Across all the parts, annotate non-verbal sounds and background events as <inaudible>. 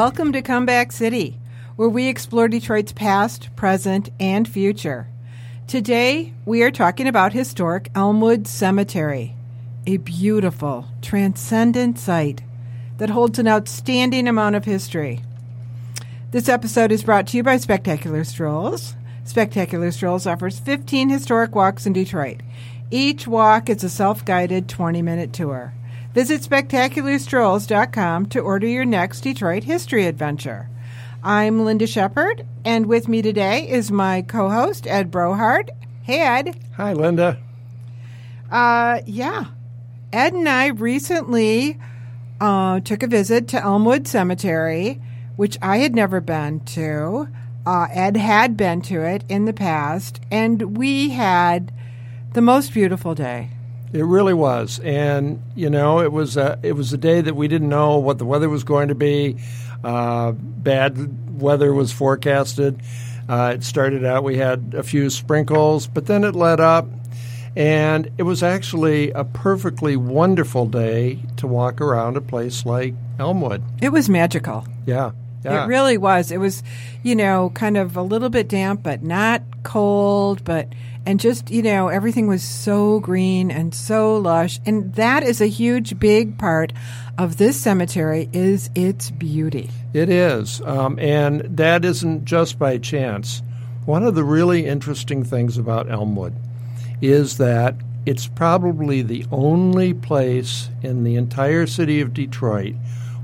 Welcome to Comeback City, where we explore Detroit's past, present, and future. Today, we are talking about historic Elmwood Cemetery, a beautiful, transcendent site that holds an outstanding amount of history. This episode is brought to you by Spectacular Strolls. Spectacular Strolls offers 15 historic walks in Detroit. Each walk is a self guided 20 minute tour. Visit spectacularstrolls.com to order your next Detroit history adventure. I'm Linda Shepard, and with me today is my co host, Ed Brohard. Hey, Ed. Hi, Linda. Uh, yeah. Ed and I recently uh, took a visit to Elmwood Cemetery, which I had never been to. Uh, Ed had been to it in the past, and we had the most beautiful day. It really was, and you know, it was a, it was a day that we didn't know what the weather was going to be. Uh, bad weather was forecasted. Uh, it started out we had a few sprinkles, but then it let up, and it was actually a perfectly wonderful day to walk around a place like Elmwood. It was magical. Yeah, yeah. It really was. It was, you know, kind of a little bit damp, but not cold, but and just you know everything was so green and so lush and that is a huge big part of this cemetery is its beauty It is, um, and that isn't just by chance. One of the really interesting things about Elmwood is that it's probably the only place in the entire city of Detroit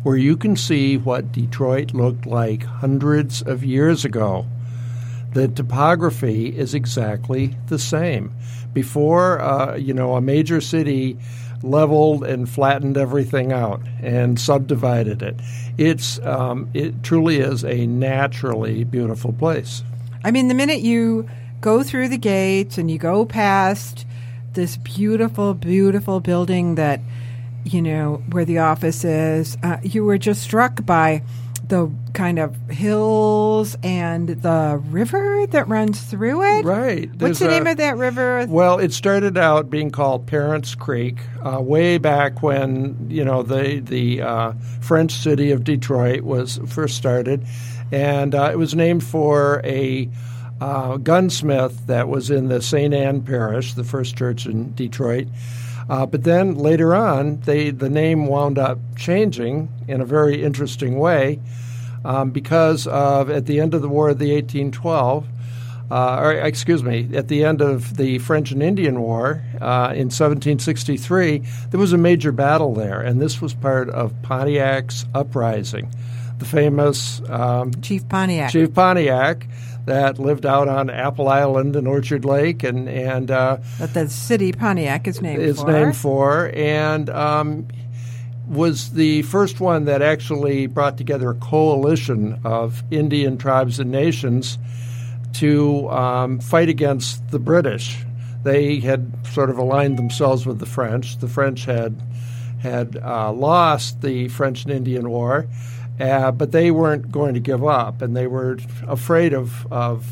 where you can see what Detroit looked like hundreds of years ago. The topography is exactly the same. Before, uh, you know, a major city leveled and flattened everything out and subdivided it. It's um, it truly is a naturally beautiful place. i mean the minute you go through the gates and you go past this beautiful beautiful building that you know where the office is uh, you were just struck by the kind of hills and the river that runs through it Right. what's There's the name of that river Well, it started out being called Parents Creek uh, way back when you know the the uh, French city of Detroit was first started, and uh, it was named for a uh, gunsmith that was in the Saint Anne Parish, the first church in Detroit. Uh, but then later on, they the name wound up changing in a very interesting way um, because of at the end of the War of the 1812 uh, or excuse me, at the end of the French and Indian War uh, in 1763, there was a major battle there, and this was part of Pontiac's uprising. The famous um, chief pontiac Chief Pontiac that lived out on Apple Island and Orchard Lake, and and uh, that the city pontiac is named is for named for, and um, was the first one that actually brought together a coalition of Indian tribes and nations to um, fight against the British. They had sort of aligned themselves with the French. The French had had uh, lost the French and Indian War, uh, but they weren't going to give up, and they were afraid of of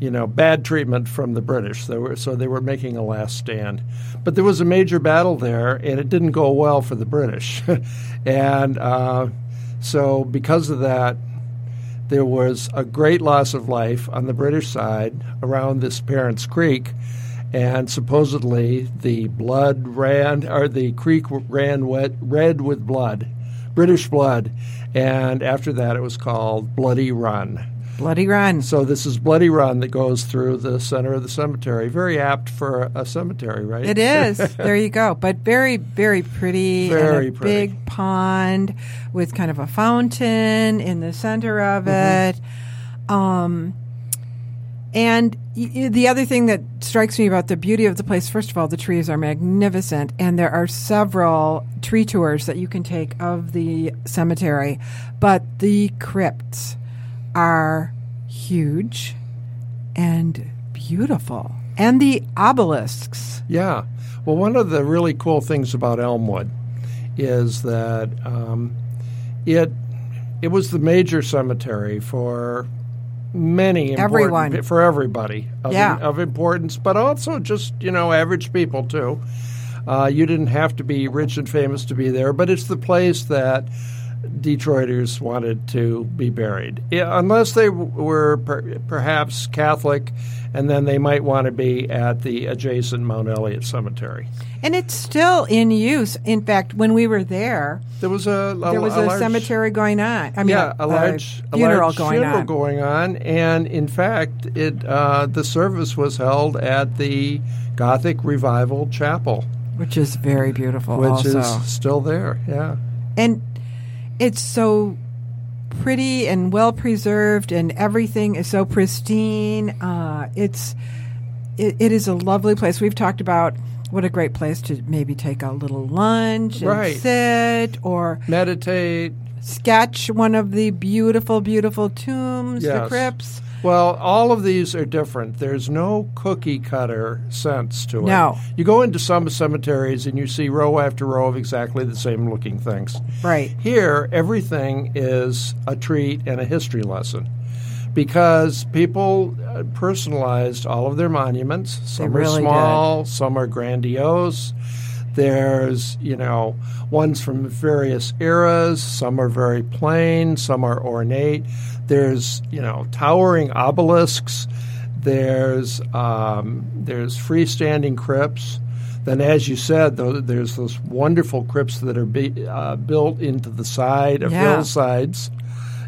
you know bad treatment from the British. They were so they were making a last stand. But there was a major battle there, and it didn't go well for the British, <laughs> and uh, so because of that, there was a great loss of life on the British side around this Parents Creek, and supposedly the blood ran, or the creek ran wet, red with blood, British blood, and after that it was called Bloody Run. bloody run So this is Bloody Run that goes through the center of the cemetery. Very apt for a cemetery, right? It is. <laughs> there you go. But very, very pretty. Very pretty. big pond with kind of a fountain in the center of Mm-hmm. it. Um, And the other thing that strikes me about the beauty of the place, first of all, the trees are magnificent, and there are several tree tours that you can take of the cemetery. But the crypts are huge and beautiful, and the obelisks. Yeah. Well, one of the really cool things about Elmwood is that um, it it was the major cemetery for many important, Everyone. for everybody of, Yeah. of importance, but also just you know average people too. Uh, you didn't have to be rich and famous to be there, but it's the place that Detroiters wanted to be buried, yeah, unless they were per- perhaps Catholic, and then they might want to be at the adjacent Mount Elliott Cemetery. And it's still in use. In fact, when we were there, There was a, a there was a, large- cemetery going on. I mean, yeah, a large a funeral large going funeral on. going on, and in fact, it uh, the service was held at the Gothic Revival Chapel, which is very beautiful. which also. is still there. Yeah, and it's so pretty and well preserved, and everything is so pristine. Uh, it's it, it is a lovely place. We've talked about what a great place to maybe take a little lunch and Right. sit or meditate. sketch one of the beautiful, beautiful tombs, the crypts. Well, all of these are different. There's no cookie cutter sense to it. No. You go into some cemeteries and you see row after row of exactly the same looking things. Right. Here, everything is a treat and a history lesson because people uh, personalized all of their monuments. Some really are small, some are grandiose. There's, you know, ones from various eras. Some are very plain, some are ornate. There's, you know, towering obelisks. There's um, there's freestanding crypts. Then, as you said, there's those wonderful crypts that are be, uh, built into the side of Yeah. hillsides.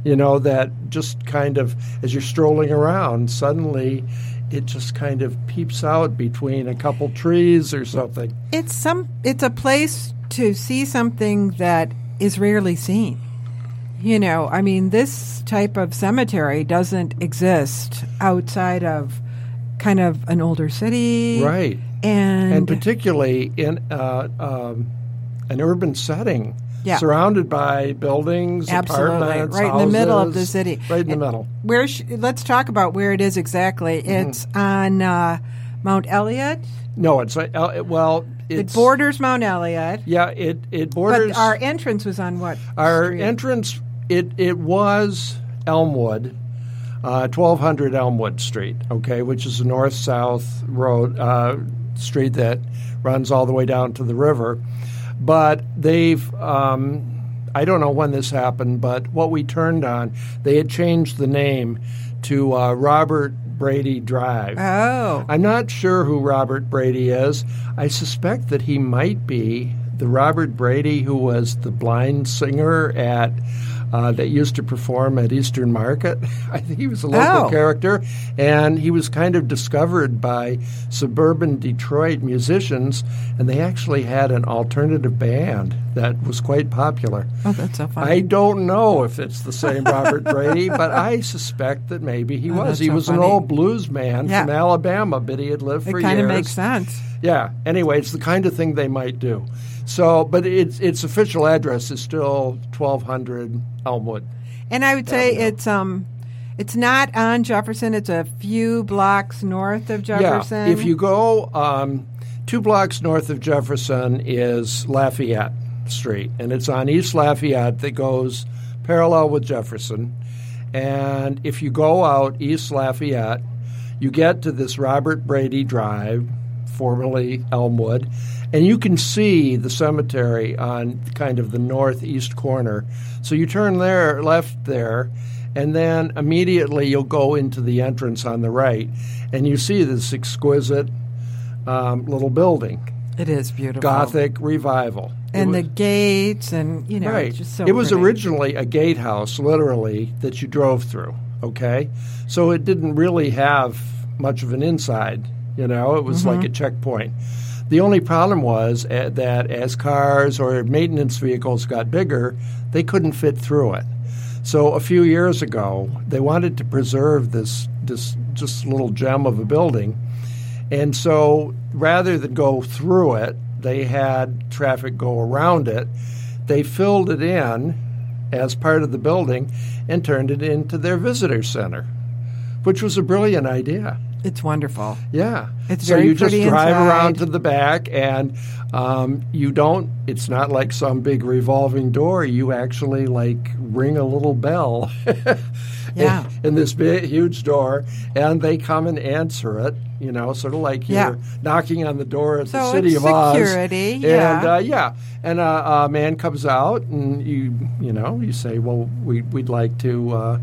You know that just kind of as you're strolling around, suddenly it just kind of peeps out between a couple trees or something. It's some. It's a place to see something that is rarely seen. You know, I mean, this type of cemetery doesn't exist outside of kind of an older city, Right. And, and particularly in uh, um, an urban setting, Yeah. surrounded by buildings, Absolutely, apartments, right in the middle of the city. right in the middle. where? Sh- let's talk about where it is exactly. Mm-hmm. It's on uh, Mount Elliott. No, it's uh, well, It borders Mount Elliott, Yeah, it it borders but our entrance was on what? our street? entrance. It it was Elmwood, uh, twelve hundred Elmwood Street. Okay, which is a north south road uh, street that runs all the way down to the river. But they've um, I don't know when this happened, but what we turned on, they had changed the name to uh, Robert Brady Drive. Oh, I'm not sure who Robert Brady is. I suspect that he might be the Robert Brady who was the blind singer at uh, that used to perform at Eastern Market. <laughs> I think he was a local Oh. character, and he was kind of discovered by suburban Detroit musicians, and they actually had an alternative band that was quite popular. oh, that's so funny. I don't know if it's the same Robert Brady, but I suspect that maybe he Oh, was. He so was an old blues man Yeah. from Alabama, but he had lived it for years. It kind of makes sense. Yeah. Anyway, it's the kind of thing they might do. So, but its its official address is still twelve hundred Elmwood. And I would say there. it's um, it's not on Jefferson. It's a few blocks north of Jefferson. Yeah. If you go um, two blocks north of Jefferson is Lafayette Street, and it's on East Lafayette that goes parallel with Jefferson. And if you go out East Lafayette, you get to this Robert Brady Drive, formerly Elmwood, and you can see the cemetery on kind of the northeast corner. So you turn there, left there, and then immediately you'll go into the entrance on the right, and you see this exquisite um, little building, it is beautiful, Gothic revival. And was- the gates, and you know, right. just so. it was pretty. originally a gatehouse, literally, that you drove through. Okay, so it didn't really have much of an inside. You know, it was Mm-hmm. like a checkpoint. The only problem was uh, that as cars or maintenance vehicles got bigger, they couldn't fit through it. So a few years ago, they wanted to preserve this this just little gem of a building. And so rather than go through it, they had traffic go around it. They filled it in as part of the building and turned it into their visitor center, which was a brilliant idea. It's wonderful. Yeah. It's so very you just drive inside. around to the back, and um, you don't. It's not like some big revolving door. You actually like ring a little bell. <laughs> Yeah. In, in this big, huge door, and they come and answer it. You know, sort of like you're knocking on the door at the city of Oz. security, And yeah. uh, yeah, and a, a man comes out, and you you know you say, well, we we'd like to. Uh,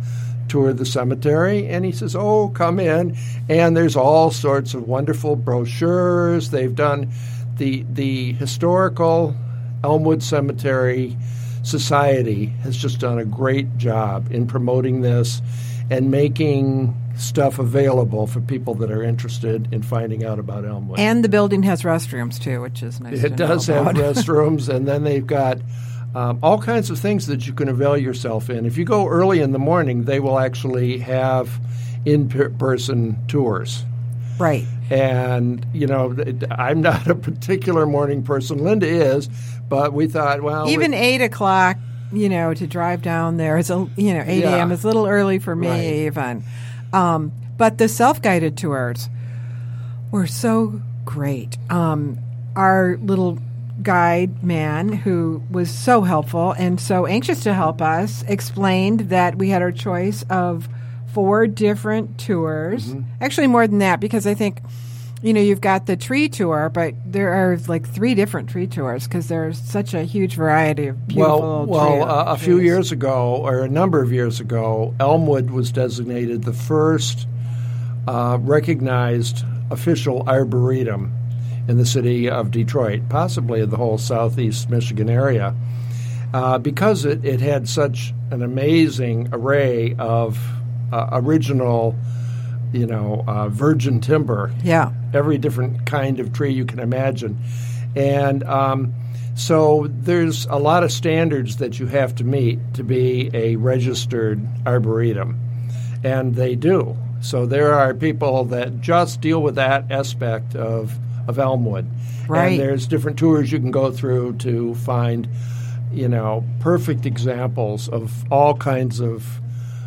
tour the cemetery and he says oh come in. And there's all sorts of wonderful brochures. They've done the the historical elmwood cemetery society has just done a great job in promoting this and making stuff available for people that are interested in finding out about elmwood. And the building has restrooms too, which is nice. it does have <laughs> restrooms, and then they've got um, all kinds of things that you can avail yourself in. If you go early in the morning, they will actually have in-person tours. right. And you know, I'm not a particular morning person. Linda is, but we thought, well, Even we- eight o'clock, you know, to drive down there is a you know eight Yeah. a.m. is a little early for me Right. even. Um, but the self-guided tours were so great. Um, our little guide man who was so helpful and so anxious to help us explained that we had our choice of four different tours Mm-hmm. actually more than that because i think you know you've got the tree tour but there are like three different tree tours because there's such a huge variety of beautiful well, well, uh, a few years ago, or a number of years ago, Elmwood was designated the first uh, recognized official arboretum in the city of Detroit, possibly the whole southeast Michigan area, uh, because it, it had such an amazing array of uh, original, you know, uh, virgin timber yeah every different kind of tree you can imagine. And um, so there's a lot of standards that you have to meet to be a registered arboretum. And they do. So there are people that just deal with that aspect of, of Elmwood. Right. And there's different tours you can go through to find, you know, perfect examples of all kinds of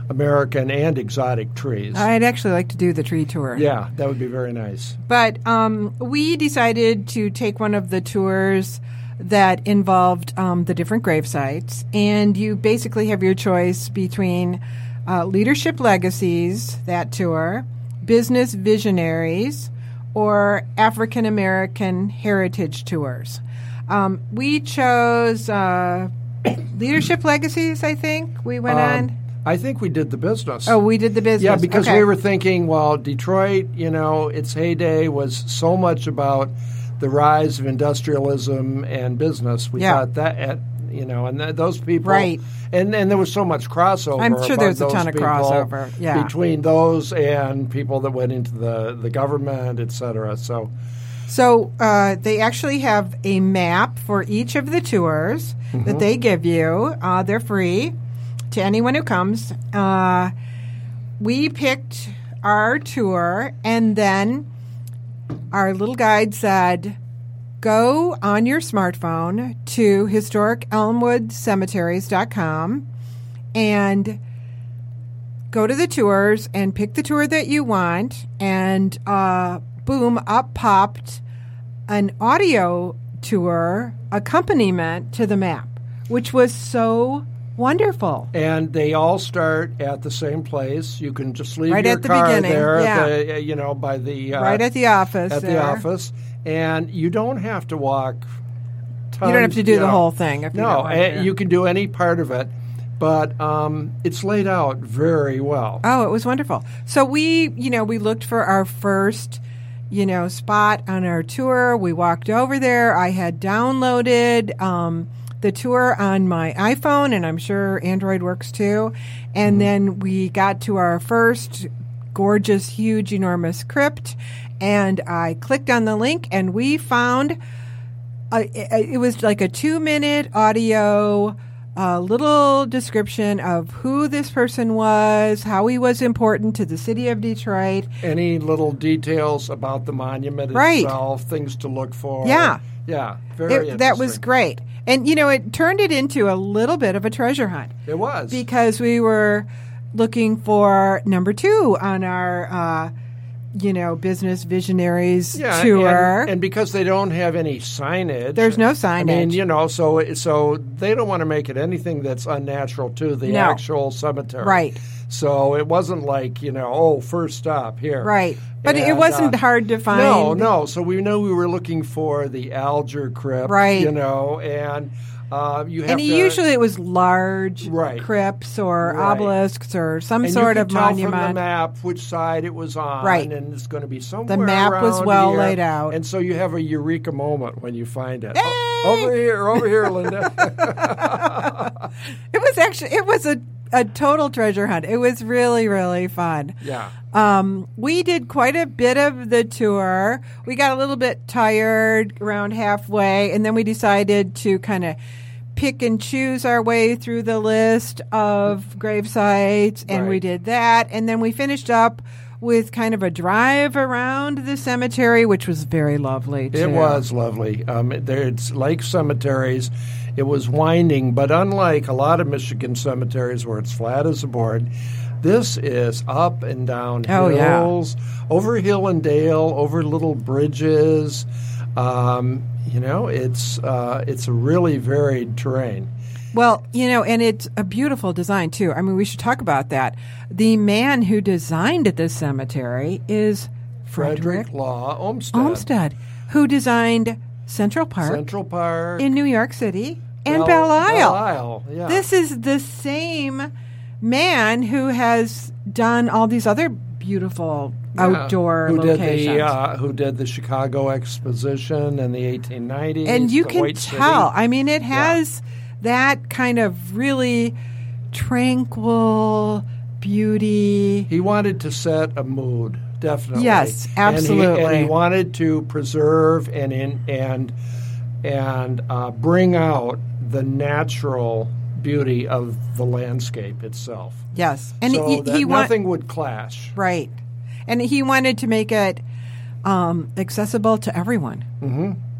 American and exotic trees. i'd actually like to do the tree tour yeah, that would be very nice. But um, we decided to take one of the tours that involved um, the different grave sites, and you basically have your choice between uh, Leadership Legacies, that tour, Business Visionaries, or African American Heritage Tours. Um, we chose uh, <coughs> Leadership Legacies, I think we went Um, on. I think we did the business. Oh, we did the business. yeah, because Okay. we were thinking, well, Detroit, you know, its heyday was so much about the rise of industrialism and business. We Yeah. thought that, at, you know, and th- those people, Right. And and there was so much crossover. I'm sure there's a ton of crossover, yeah. between those and people that went into the the government, et cetera. So. So uh, they actually have a map for each of the tours Mm-hmm. that they give you. Uh, they're free to anyone who comes. Uh, we picked our tour, and then our little guide said, "Go on your smartphone to historicelmwoodcemeteries.com and." go to the tours and pick the tour that you want, and uh, boom, up popped an audio tour accompaniment to the map, which was so wonderful. And they all start at the same place. You can just leave Right your at the car beginning, there, yeah. the, you know, by the uh, right at the office. at the office, and you don't have to walk. Tons, You don't have to do the know. whole thing if you no, eh, to. you can do any part of it, but um, it's laid out very well. Oh, it was wonderful. So we, you know, we looked for our first, you know, spot on our tour. We walked over there. I had downloaded um, the tour on my iPhone, and I'm sure Android works too. And then we got to our first gorgeous, huge, enormous crypt, and I clicked on the link, and we found. It, it was like a two minute audio a little description of who this person was, how he was important to the city of Detroit. Any little details about the monument Right. itself, things to look for. Yeah. Yeah. Very It, that was great. And, you know, it turned it into a little bit of a treasure hunt It was. because we were looking for number two on our, uh, you know, business visionaries yeah, tour. And, and because they don't have any signage. There's no signage. I mean, you know, so so they don't want to make it anything that's unnatural to the No. actual cemetery. Right. So it wasn't like, you know, oh, first stop here. right. But it wasn't uh, hard to find. No, no. So we know we were looking for the Alger crypt, Right. You know, and uh, you have And to usually it was large Right. crypts or Right. obelisks or some and sort you of tell from the monument. map which side it was on, Right. And it's going to be somewhere. The map was well here. laid out. and so you have a eureka moment when you find it. Hey! O- over here, over here, Linda. <laughs> <laughs> It was actually it was a, a total treasure hunt. It was really really fun. yeah, Um, we did quite a bit of the tour. We got a little bit tired around halfway, and then we decided to kind of pick and choose our way through the list of grave sites, and we did that. And then we finished up with kind of a drive around the cemetery, which was very lovely. Too. it was lovely. Um, it- there- it's like cemeteries. It was winding, but unlike a lot of Michigan cemeteries where it's flat as a board, this is up and down Oh, yeah. hills, over hill and dale, over little bridges. Um, you know, it's uh, it's a really varied terrain. Well, you know, and it's a beautiful design too. I mean, we should talk about that. The man who designed this cemetery is Frederick, Frederick Law Olmsted, Olmsted, who designed Central Park Central Park, in New York City and Belle- Belle Isle. Belle Isle, yeah. This is the same man who has done all these other beautiful Yeah. outdoor who locations. Did the, uh, who did the Chicago Exposition in the 1890s? and you can White tell. City. I mean, it has that kind of really tranquil beauty. He wanted to set a mood, definitely. Yes, And he- absolutely. And he, wanted to preserve and in, and and uh, bring out the natural beauty of the landscape itself. Yes, and so he, that he wa- nothing would clash. right, and he wanted to make it um, accessible to everyone.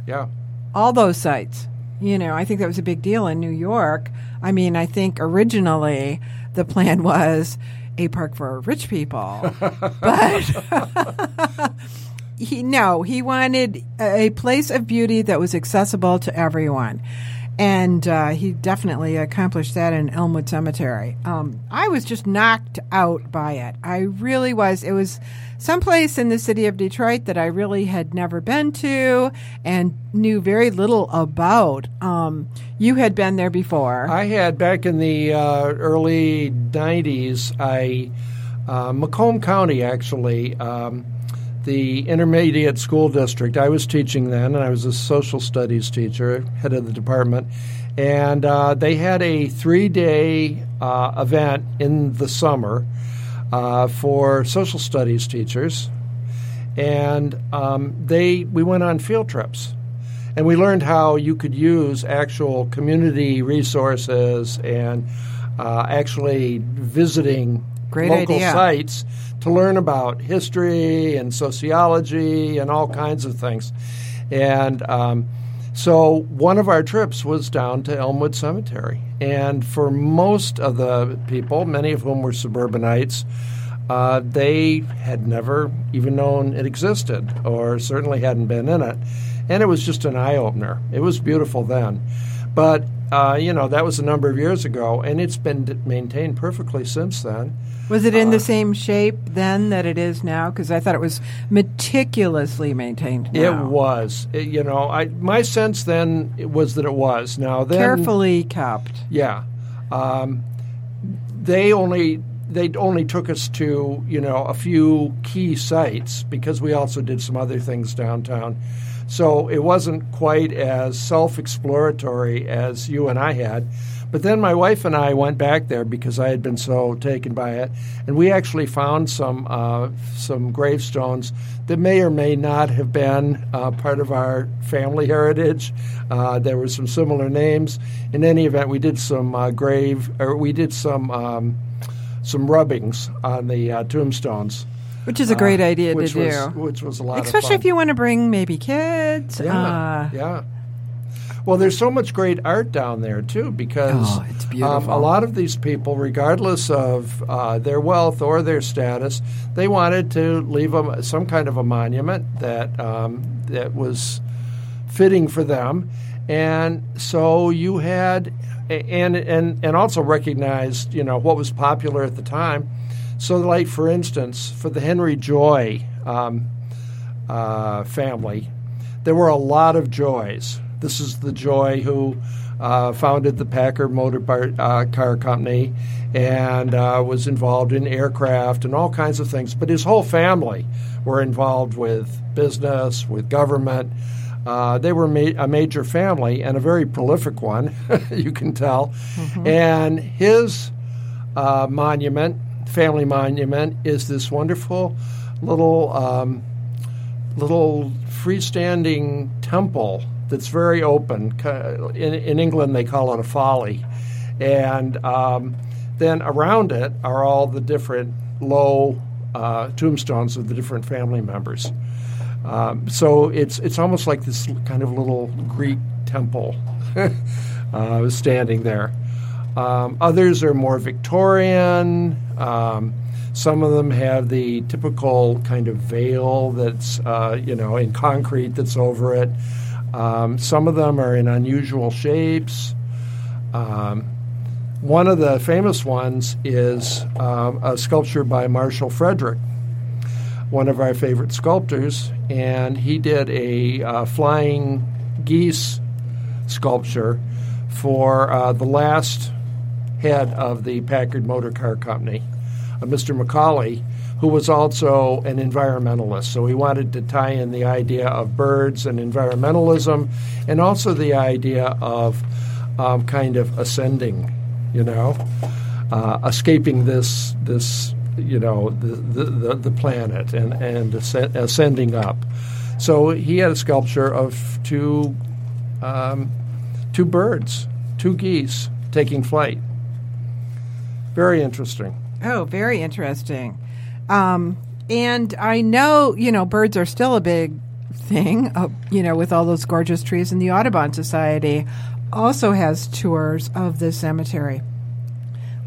Yeah. all those sites. You know, I think that was a big deal in New York. I mean, I think originally the plan <laughs> was a park for rich people, <laughs> but <laughs> he no, he wanted a place of beauty that was accessible to everyone. And uh, he definitely accomplished that in Elmwood Cemetery. Um, I was just knocked out by it. I really was. It was someplace in the city of Detroit that I really had never been to and knew very little about. Um, you had been there before. I had back in the uh, early '90s. I uh, Macomb County actually, um, the intermediate school district. I was teaching then, and I was a social studies teacher, head of the department. And uh, they had a three-day uh, event in the summer uh, for social studies teachers, and um, they we went on field trips and we learned how you could use actual community resources and uh, actually visiting Great local idea. sites to learn about history and sociology and all kinds of things. And um, so one of our trips was down to Elmwood Cemetery. And for most of the people, many of whom were suburbanites, uh, they had never even known it existed or certainly hadn't been in it. And it was just an eye opener. It was beautiful then. But, uh, you know, that was a number of years ago, and it's been maintained perfectly since then. Was it in the same shape then that it is now? Because I thought it was meticulously maintained. It was. It- you know, I my sense then was that it was. Now, then. carefully kept. Yeah. Um, they only they only took us to you know a few key sites because we also did some other things downtown. So it wasn't quite as self-exploratory as you and I had, But then my wife and I went back there because I had been so taken by it, and we actually found some uh, some gravestones that may or may not have been uh, part of our family heritage. Uh, there were some similar names. In any event, we did some uh, grave, or we did some um, some rubbings on the uh, tombstones. Which is a great uh, idea to which do. which was a lot of fun. Especially if you want to bring maybe kids. Yeah, Uh, yeah. Well, there's so much great art down there too, because Oh, it's um, a lot of these people, regardless of uh, their wealth or their status, they wanted to leave a, some kind of a monument that um, that was fitting for them, and so you had, and and and also recognized, you know, what was popular at the time. So, like for instance, for the Henry Joy um, uh, family, there were a lot of Joys. This is the Joy who uh, founded the Packard Motor Bar, uh, Car Company and uh, was involved in aircraft and all kinds of things. But his whole family were involved with business, with government. Uh, they were ma- a major family and a very prolific one, <laughs> you can tell. And his uh, monument, family monument, is this wonderful little um, little freestanding temple that's very open. In, in England, they call it a folly, and um, then around it are all the different low uh, tombstones of the different family members. Um, so it's it's almost like this kind of little Greek temple <laughs> uh, standing there. Um, others are more Victorian. Um, some of them have the typical kind of veil that's uh, you know in concrete that's over it. Um, some of them are in unusual shapes. Um, one of the famous ones is um, a sculpture by Marshall Frederick, one of our favorite sculptors, and he did a uh, flying geese sculpture for uh, the last head of the Packard Motor Car Company, uh, Mr. Macauley, who was also an environmentalist. So he wanted to tie in the idea of birds and environmentalism, and also the idea of um, kind of ascending, you know, uh, escaping this this you know the the, the, planet and and ascending up. So he had a sculpture of two um, two birds, two geese taking flight. Very interesting. Oh, very interesting. Um, and I know, you know, birds are still a big thing, uh, you know, with all those gorgeous trees. And the Audubon Society also has tours of the cemetery.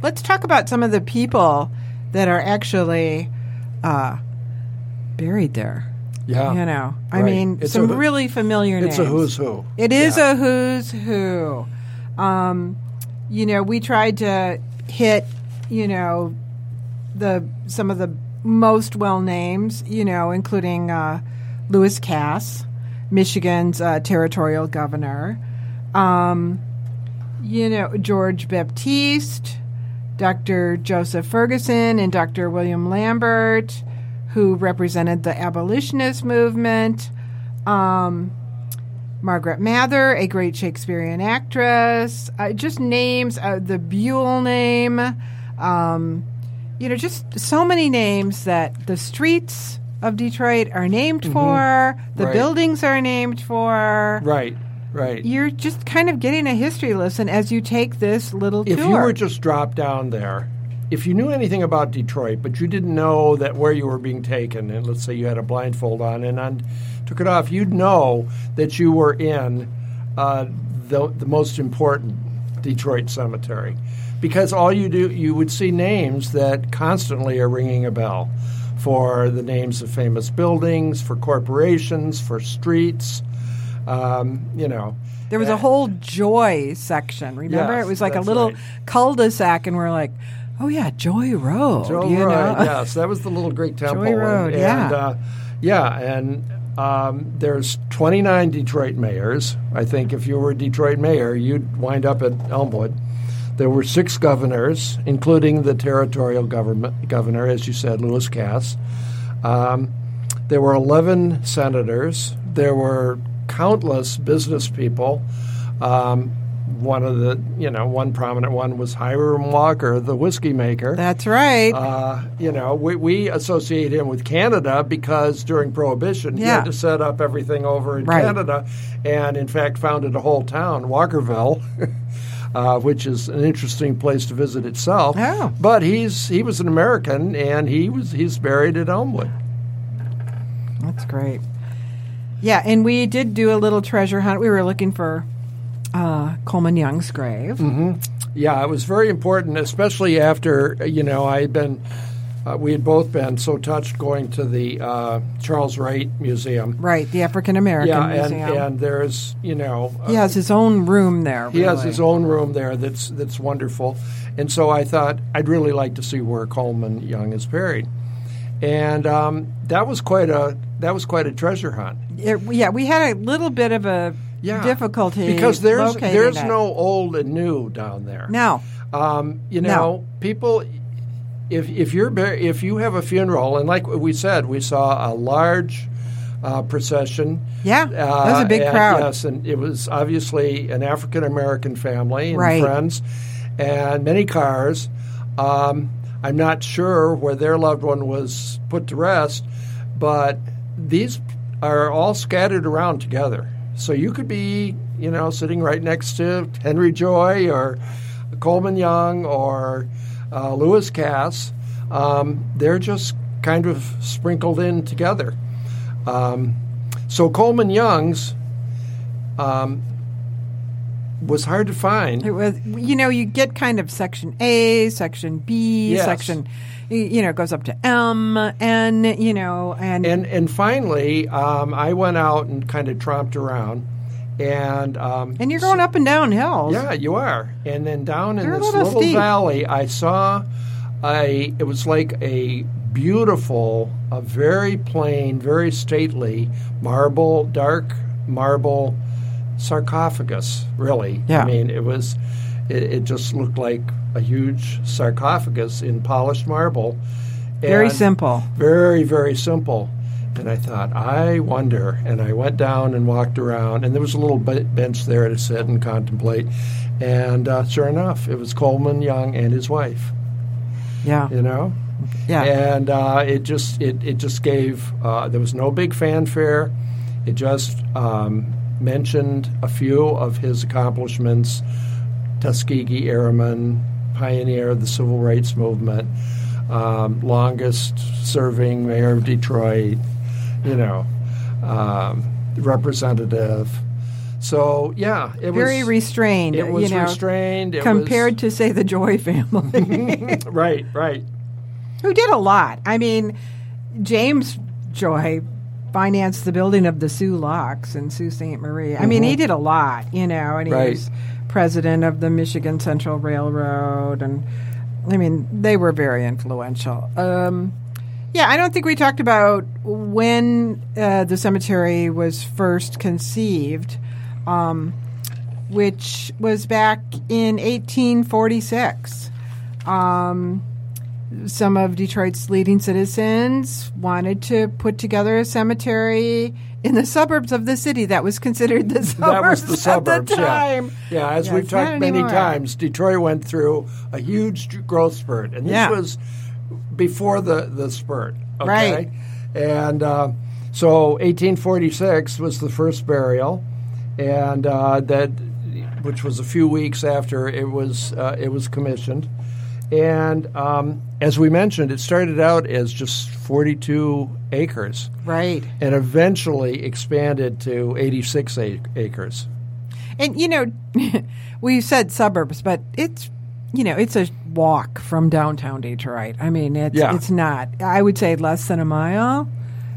Let's talk about some of the people that are actually uh, buried there. Yeah, You know, I Right. mean, It's some a- really familiar it's names. a who's who. It is Yeah. a who's who. Um, you know, we tried to hit, you know, the some of the most well names, you know, including uh, Lewis Cass, Michigan's uh, territorial governor. Um, you know, George Baptiste, Dr. Joseph Ferguson, and Dr. William Lambert, who represented the abolitionist movement. Um, Margaret Mather, a great Shakespearean actress. Uh, just names, uh, the Buell name. Um, you know, just so many names that the streets of Detroit are named for, the Right. buildings are named for. Right, right. You're just kind of getting a history lesson as you take this little if tour. you were just dropped down there, if you knew anything about Detroit, but you didn't know that where you were being taken, and let's say you had a blindfold on and on, took it off, you'd know that you were in uh, the, the most important Detroit cemetery. Because all you do, you would see names that constantly are ringing a bell for the names of famous buildings, for corporations, for streets. Um, you know, There was a whole joy section. Remember, Yes, it was like a little right. cul-de-sac, and we're like, "Oh yeah, Joy Road." Joy you Road, know? <laughs> yes, that was the little Greek temple. Joy Road, and, yeah. and, uh, yeah, and um, there's 29 Detroit mayors. I think if you were a Detroit mayor, you'd wind up at Elmwood. There were six governors, including the territorial government governor, as you said, Lewis Cass. Um, there were 11 senators. There were countless business people. Um, one of the, you know, one prominent one was Hiram Walker, the whiskey maker. That's right. Uh, you know, we, we associate him with Canada because during Prohibition, yeah. he had to set up everything over in Right. Canada, and in fact founded a whole town, Walkerville, <laughs> uh, which is an interesting place to visit itself. Oh. But he's he was an American, and he was he's buried at Elmwood. That's great. Yeah, and we did do a little treasure hunt. We were looking for uh, Coleman Young's grave. Yeah, it was very important, especially after you know I had been. Uh, we had both been so touched going to the uh, Charles Wright Museum. Right, the African American Yeah, and, Museum. and there's you know uh, he has his own room there. He has his own room there that's that's wonderful, and so I thought I'd really like to see where Coleman Young is buried, and um, that was quite a that was quite a treasure hunt. It- yeah, we had a little bit of a Yeah, difficulty because there's there's it. no old and new down there. no. Um, you No. know, people. If if you're if you have a funeral, and like we said, we saw a large uh, procession. Yeah, that was a big and crowd. Yes, and it was obviously an African American family and Right. friends, and many cars. Um, I'm not sure where their loved one was put to rest, but these are all scattered around together. So you could be, you know, sitting right next to Henry Joy or Coleman Young or uh, Lewis Cass. Um, they're just kind of sprinkled in together. Um, so Coleman Young's um, was hard to find. It was, you know, you get kind of section A, section B, Yes. section, you know, it goes up to M, N, you know, and, And and finally, um, I went out and kind of tromped around, and um, and you're going up and down hills. Yeah, you are. And then down in They're this little little valley, I saw a. It was like a beautiful, a very plain, very stately marble, dark marble sarcophagus. Really, Yeah. I mean, it was. It, it just looked like a huge sarcophagus in polished marble. Very simple. very, very simple. And I thought, I wonder. And I went down and walked around, and there was a little bench there to sit and contemplate. And uh, sure enough, it was Coleman Young and his wife. Yeah. You know, Yeah. and uh, it just it it just gave. Uh, there was no big fanfare. It just um, mentioned a few of his accomplishments. Tuskegee Airman, pioneer of the civil rights movement, um, longest serving mayor of Detroit, you know, um, representative. So yeah, it Very was very restrained. It was you know, restrained. It compared to, say, the Joy <laughs> family, <laughs> right, right. who did a lot. I mean, James Joy financed the building of the Soo Locks in Sault Ste. Marie. I mean, he did a lot, you know, and he Mm-hmm. Right. was president of the Michigan Central Railroad. And I mean, they were very influential. Um, yeah, I don't think we talked about when uh, the cemetery was first conceived, um, which was back in 1846. Um, some of Detroit's leading citizens wanted to put together a cemetery in the suburbs of the city that was considered the suburbs, <laughs> that was the suburbs. at the time. Yeah, yeah. As Yeah, we've talked many times, Detroit went through a huge growth spurt, and this Yeah. was before the the spurt. Okay? Right. And uh, so, 1846 was the first burial, and uh, that which was a few weeks after it was uh, it was commissioned. And um, as we mentioned, it started out as just 42 acres Right. and eventually expanded to 86 ac- acres. And you know, <laughs> we said suburbs, but it's you know it's a walk from downtown Detroit. I mean, it's Yeah. it's not. I would say less than a mile,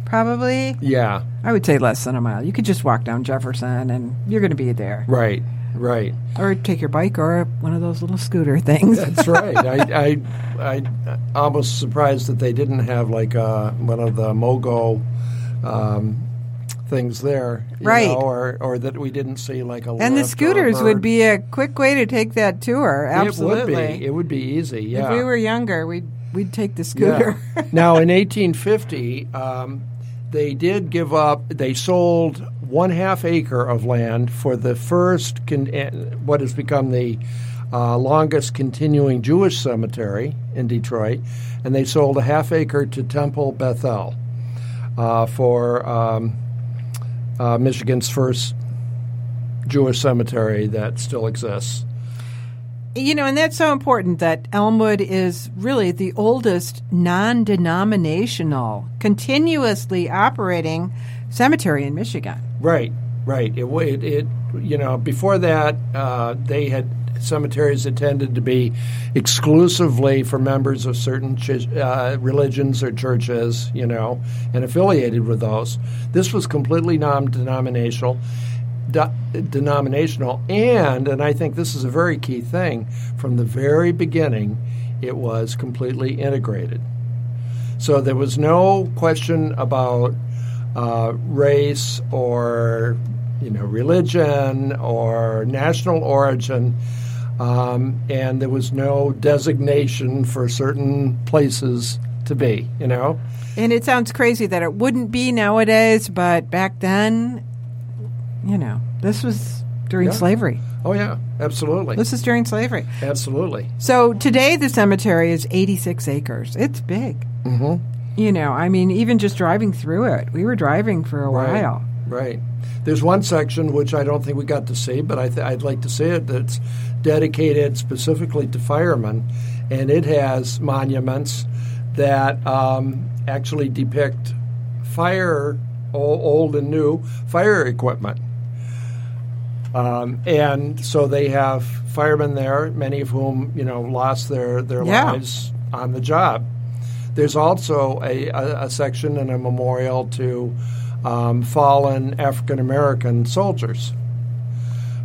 probably. Yeah, I would say less than a mile. You could just walk down Jefferson, and you're going to be there, right, right. or take your bike or one of those little scooter <laughs> things. That's right. I, I, I almost surprised that they didn't have like uh, one of the Mogo um, things there, you Right. know, or or that we didn't see like a and the lift or a scooters would be a quick way to take that tour. Absolutely. It would be. It would be easy. Yeah. If we were younger, we'd we'd take the scooter. Yeah. <laughs> now, in 1850, um, they did give up. They sold one half acre of land for the first, con- eh, what has become the uh, longest continuing Jewish cemetery in Detroit, and they sold a half acre to Temple Beth El uh, for um, uh, Michigan's first Jewish cemetery that still exists. You know, and that's so important that Elmwood is really the oldest non denominational, continuously operating cemetery in Michigan. Right, right. It, it, it you know, before that, uh, they had cemeteries that tended to be exclusively for members of certain ch- uh, religions or churches, you know, and affiliated with those. This was completely non-denominational. De- denominational and and I think this is a very key thing from the very beginning it was completely integrated so there was no question about uh, race or you know religion or national origin um, and there was no designation for certain places to be you know And it sounds crazy that it wouldn't be nowadays, but back then, you know, this was during Yeah. slavery. oh yeah absolutely This is during slavery. absolutely So today the cemetery is 86 acres. It's big. mm-hmm. You know, I mean, even just driving through it, we were driving for a Right. while. Right. There's one section which I don't think we got to see, but I th- I'd like to see it. That's dedicated specifically to firemen, and it has monuments that um, actually depict fire, old, and new fire equipment. Um, and so they have firemen there, many of whom you know lost their their Yeah. lives on the job. There's also a, a, a section and a memorial to um, fallen African American soldiers,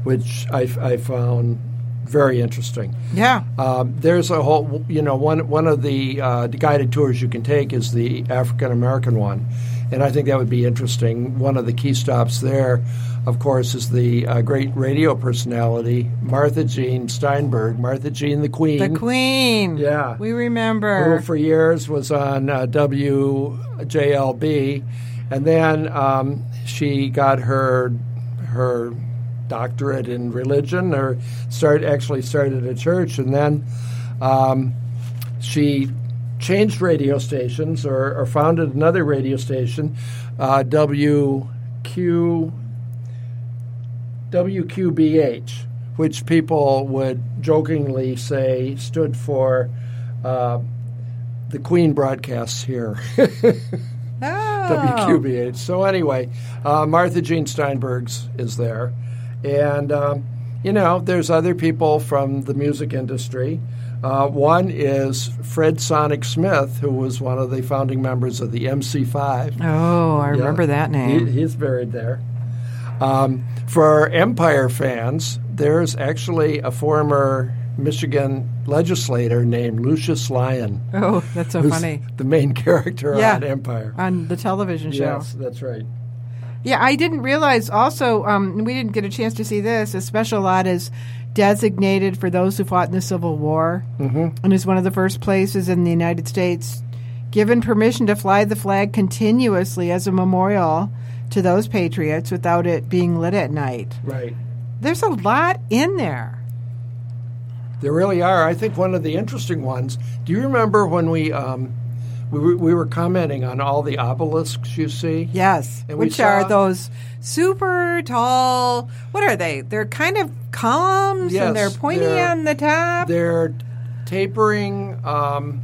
which I, I found very interesting. Yeah. Um, there's a whole, you know, one one of the, uh, the guided tours you can take is the African American one, and I think that would be interesting. One of the key stops there, of course, is the uh, great radio personality Martha Jean Steinberg, Martha Jean the Queen, The Queen. Yeah. We remember. who for years was on uh, WJLB, and then um, she got her her doctorate in religion, or start actually started a church, and then um, she changed radio stations or, or founded another radio station, uh, WQ WQBH, which people would jokingly say stood for uh, the Queen broadcasts here, <laughs> Oh. WQBH. So anyway, uh, Martha Jean Steinberg's is there, and um, you know there's other people from the music industry. Uh, one is Fred Sonic Smith, who was one of the founding members of the MC5. Oh, I remember that name. He, he's buried there. Um, for Empire fans, there's actually a former Michigan legislator named Lucius Lyon. oh, that's so funny. The main <laughs> character Yeah. on Empire. On the television show. Yes, that's right. Yeah, I didn't realize also, um, we didn't get a chance to see this, a special lot is designated for those who fought in the Civil War Mm-hmm. and is one of the first places in the United States given permission to fly the flag continuously as a memorial to those patriots without it being lit at night. Right. There's a lot in there. There really are. I think one of the interesting ones. Do you remember when we um, we, were, we were commenting on all the obelisks you see? Yes, which are saw- those super tall. What are they? They're kind of columns, and they're pointy they're- on the top. They're tapering. Um,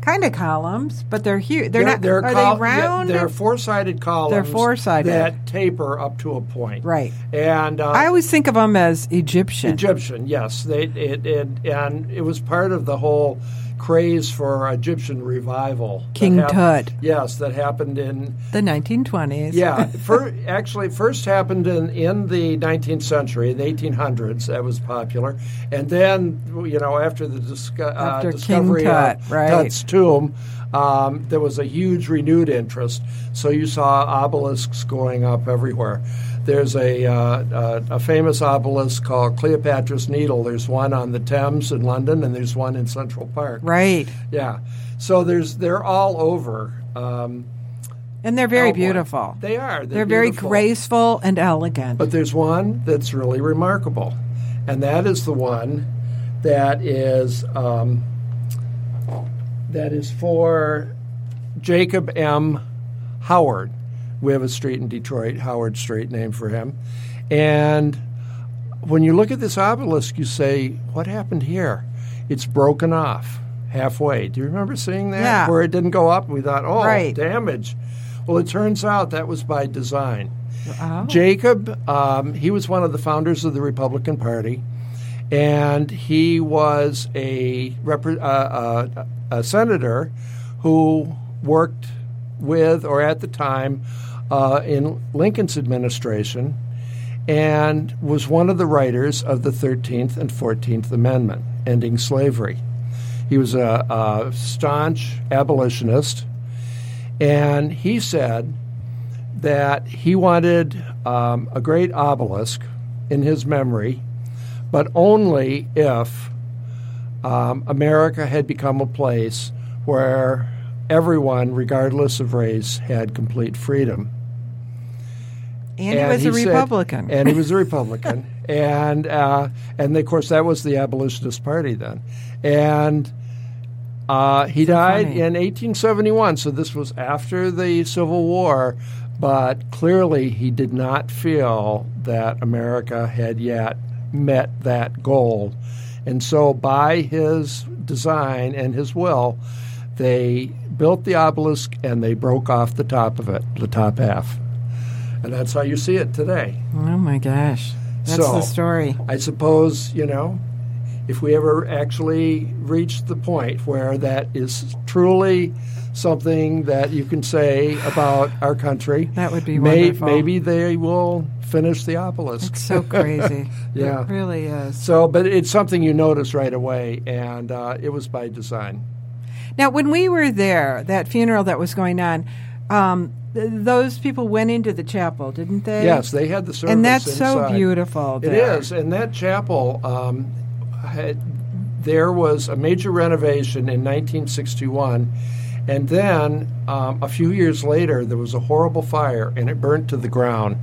kind of columns, but they're huge. They're, not. They're are col- they round? Yeah, they're four-sided columns. They're four-sided. that taper up to a point. right. And uh, I always think of them as Egyptian. Egyptian, yes. They it, it and it was part of the whole craze for Egyptian revival. King Tut. Yes, that happened in the 1920s. yeah. <laughs> actually, first happened in in the 19th century, in the 1800s. That was popular, and then you know after the disco- uh, After King discovery Tut, of right. Tut's tomb. Um, there was a huge renewed interest, so you saw obelisks going up everywhere. There's a, uh, uh, a famous obelisk called Cleopatra's Needle. There's one on the Thames in London, and there's one in Central Park. Right. Yeah. So there's they're all over. Um, And they're very Elmwood. beautiful. They are. They're, They're, very graceful and elegant. But there's one that's really remarkable, and that is the one that is um, that is for Jacob M. Howard. We have a street in Detroit, Howard Street, named for him. And when you look at this obelisk, you say, "What happened here?" It's broken off halfway. Do you remember seeing that? Yeah. Where it didn't go up, we thought, "Oh, Right. damage." Well, it turns out that was by design. Jacob, um, he was one of the founders of the Republican Party, and he was a, repre- uh, uh, a senator who worked with, or at the time, uh, in Lincoln's administration, and was one of the writers of the 13th and 14th Amendment, ending slavery. He was a, a staunch abolitionist, and he said that he wanted um, a great obelisk in his memory, but only if um, America had become a place where everyone, regardless of race, had complete freedom. and he was a said- Republican. and he was a <laughs> Republican, and uh, and of course that was the abolitionist party then, and uh, he died funny. in 1871. So this was after the Civil War, but clearly he did not feel that America had yet met that goal, and so by his design and his will, they built the obelisk and they broke off the top of it, the top half. And that's how you see it today. oh my gosh. That's So- the story. I suppose, you know, if we ever actually reach the point where that is truly something that you can say about our country, That would be may, wonderful. maybe they will finish the obelisk. It's so crazy. <laughs> Yeah. It really is. So, but it's something you notice right away, and uh, it was by design. Now, when we were there, that funeral that was going on, um, th- those people went into the chapel, didn't they? Yes, they had the service. And that's so beautiful. It there. is, and that chapel um, had, there was a major renovation in 1961, and then um, a few years later there was a horrible fire and it burnt to the ground.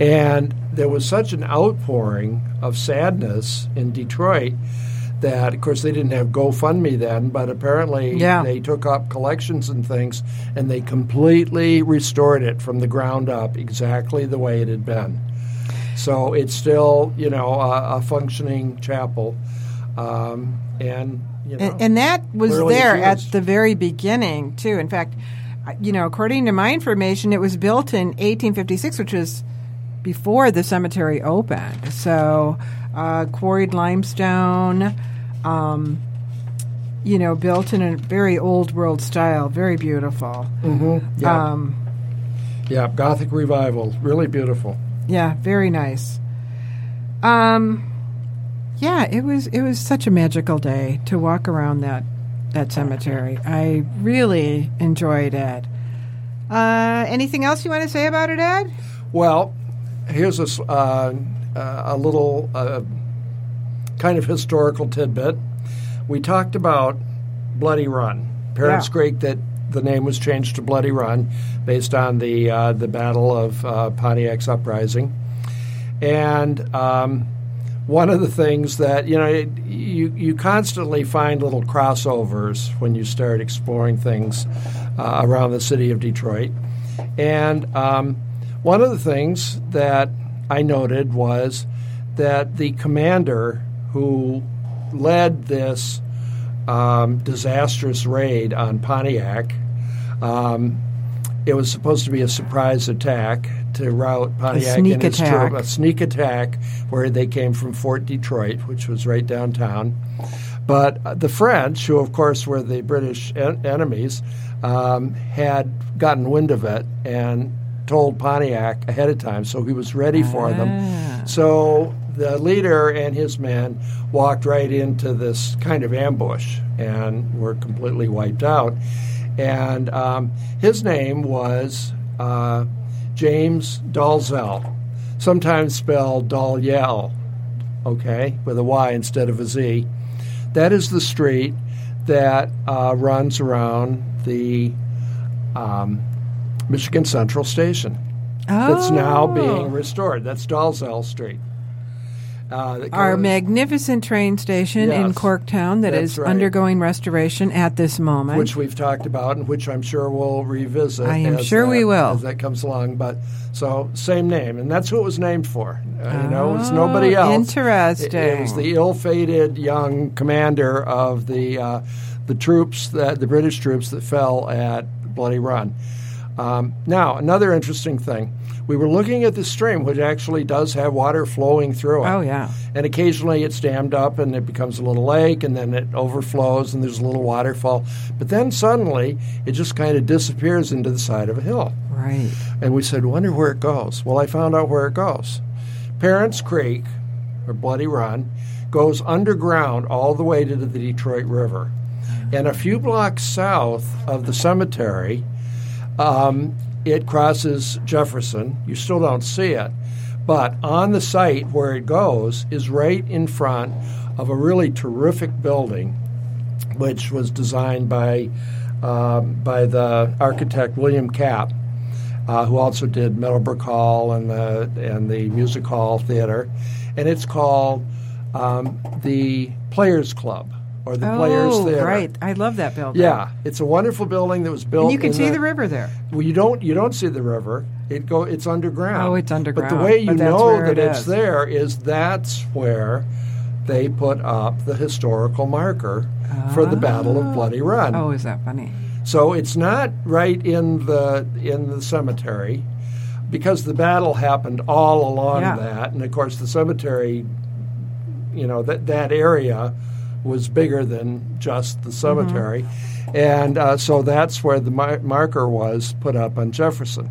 And there was such an outpouring of sadness in Detroit that, of course, they didn't have GoFundMe then, but apparently Yeah. they took up collections and things and they completely restored it from the ground up exactly the way it had been. So it's still, you know, a, a functioning chapel, um, and you know, And, and that was there at the very beginning, too. In fact, you know, according to my information, it was built in 1856, which was before the cemetery opened. So, uh, quarried limestone, um, you know, built in a very old world style, very beautiful. yeah, Um, yeah, Gothic revival, really beautiful. yeah, very nice. Um, yeah, it was it was such a magical day to walk around that that cemetery. I really enjoyed it. Uh, anything else you want to say about it, Ed? Well, here's a uh, uh, a little uh, kind of historical tidbit. We talked about Bloody Run. Parents Yeah. great that the name was changed to Bloody Run based on the uh, the Battle of uh, Pontiac's uprising, and um, one of the things that you know it, you you constantly find little crossovers when you start exploring things uh, around the city of Detroit, and um, one of the things that I noted was that the commander who led this um, disastrous raid on Pontiac. Um, it was supposed to be a surprise attack to rout Pontiac and its attack. troop- a sneak attack where they came from Fort Detroit, which was right downtown. But uh, the French, who of course were the British en- enemies, um, had gotten wind of it and told Pontiac ahead of time, so he was ready for Ah. them. So the leader and his men walked right into this kind of ambush and were completely wiped out. And um, his name was uh, James Dalzell, sometimes spelled Dalyell, okay, with a Y instead of a Z. That is the street that uh, runs around the um, Michigan Central Station. Oh. That's now being restored. That's Dalzell Street. Uh, that Our magnificent train station in Corktown that's right. undergoing restoration at this moment. which we've talked about and which I'm sure we'll revisit. I am sure that, we will. as that comes along. But so same name, and that's who it was named for. Uh, you know, it's Oh, nobody else. interesting. It, it was the ill-fated young commander of the uh, the troops that the British troops that fell at Bloody Run. Um, now, another interesting thing. We were looking at the stream, which actually does have water flowing through it. oh yeah. And occasionally it's dammed up and it becomes a little lake and then it overflows and there's a little waterfall. But then suddenly it just kind of disappears into the side of a hill. Right. And we said, wonder where it goes. Well, I found out where it goes. Parents Creek, or Bloody Run, goes underground all the way to the Detroit River. And a few blocks south of the cemetery, um, it crosses Jefferson. You still don't see it. But on the site where it goes is right in front of a really terrific building, which was designed by, um, by the architect William Kapp, uh, who also did Meadowbrook Hall and the, and the Music Hall Theater. And it's called um, the Players Club or the Players oh, Theater. right. I love that building. Yeah, it's a wonderful building that was built. And you can see the river there. well, you don't you don't see the river. It go it's underground. Oh, it's underground. But the way you know that it it's there is that's where they put up the historical marker for the Battle of Bloody oh. Run. Oh, is that funny? So it's not right in the in the cemetery because the battle happened all along Yeah. that, and of course the cemetery, you know that that area was bigger than just the cemetery, and uh, so that's where the mar- marker was put up on Jefferson.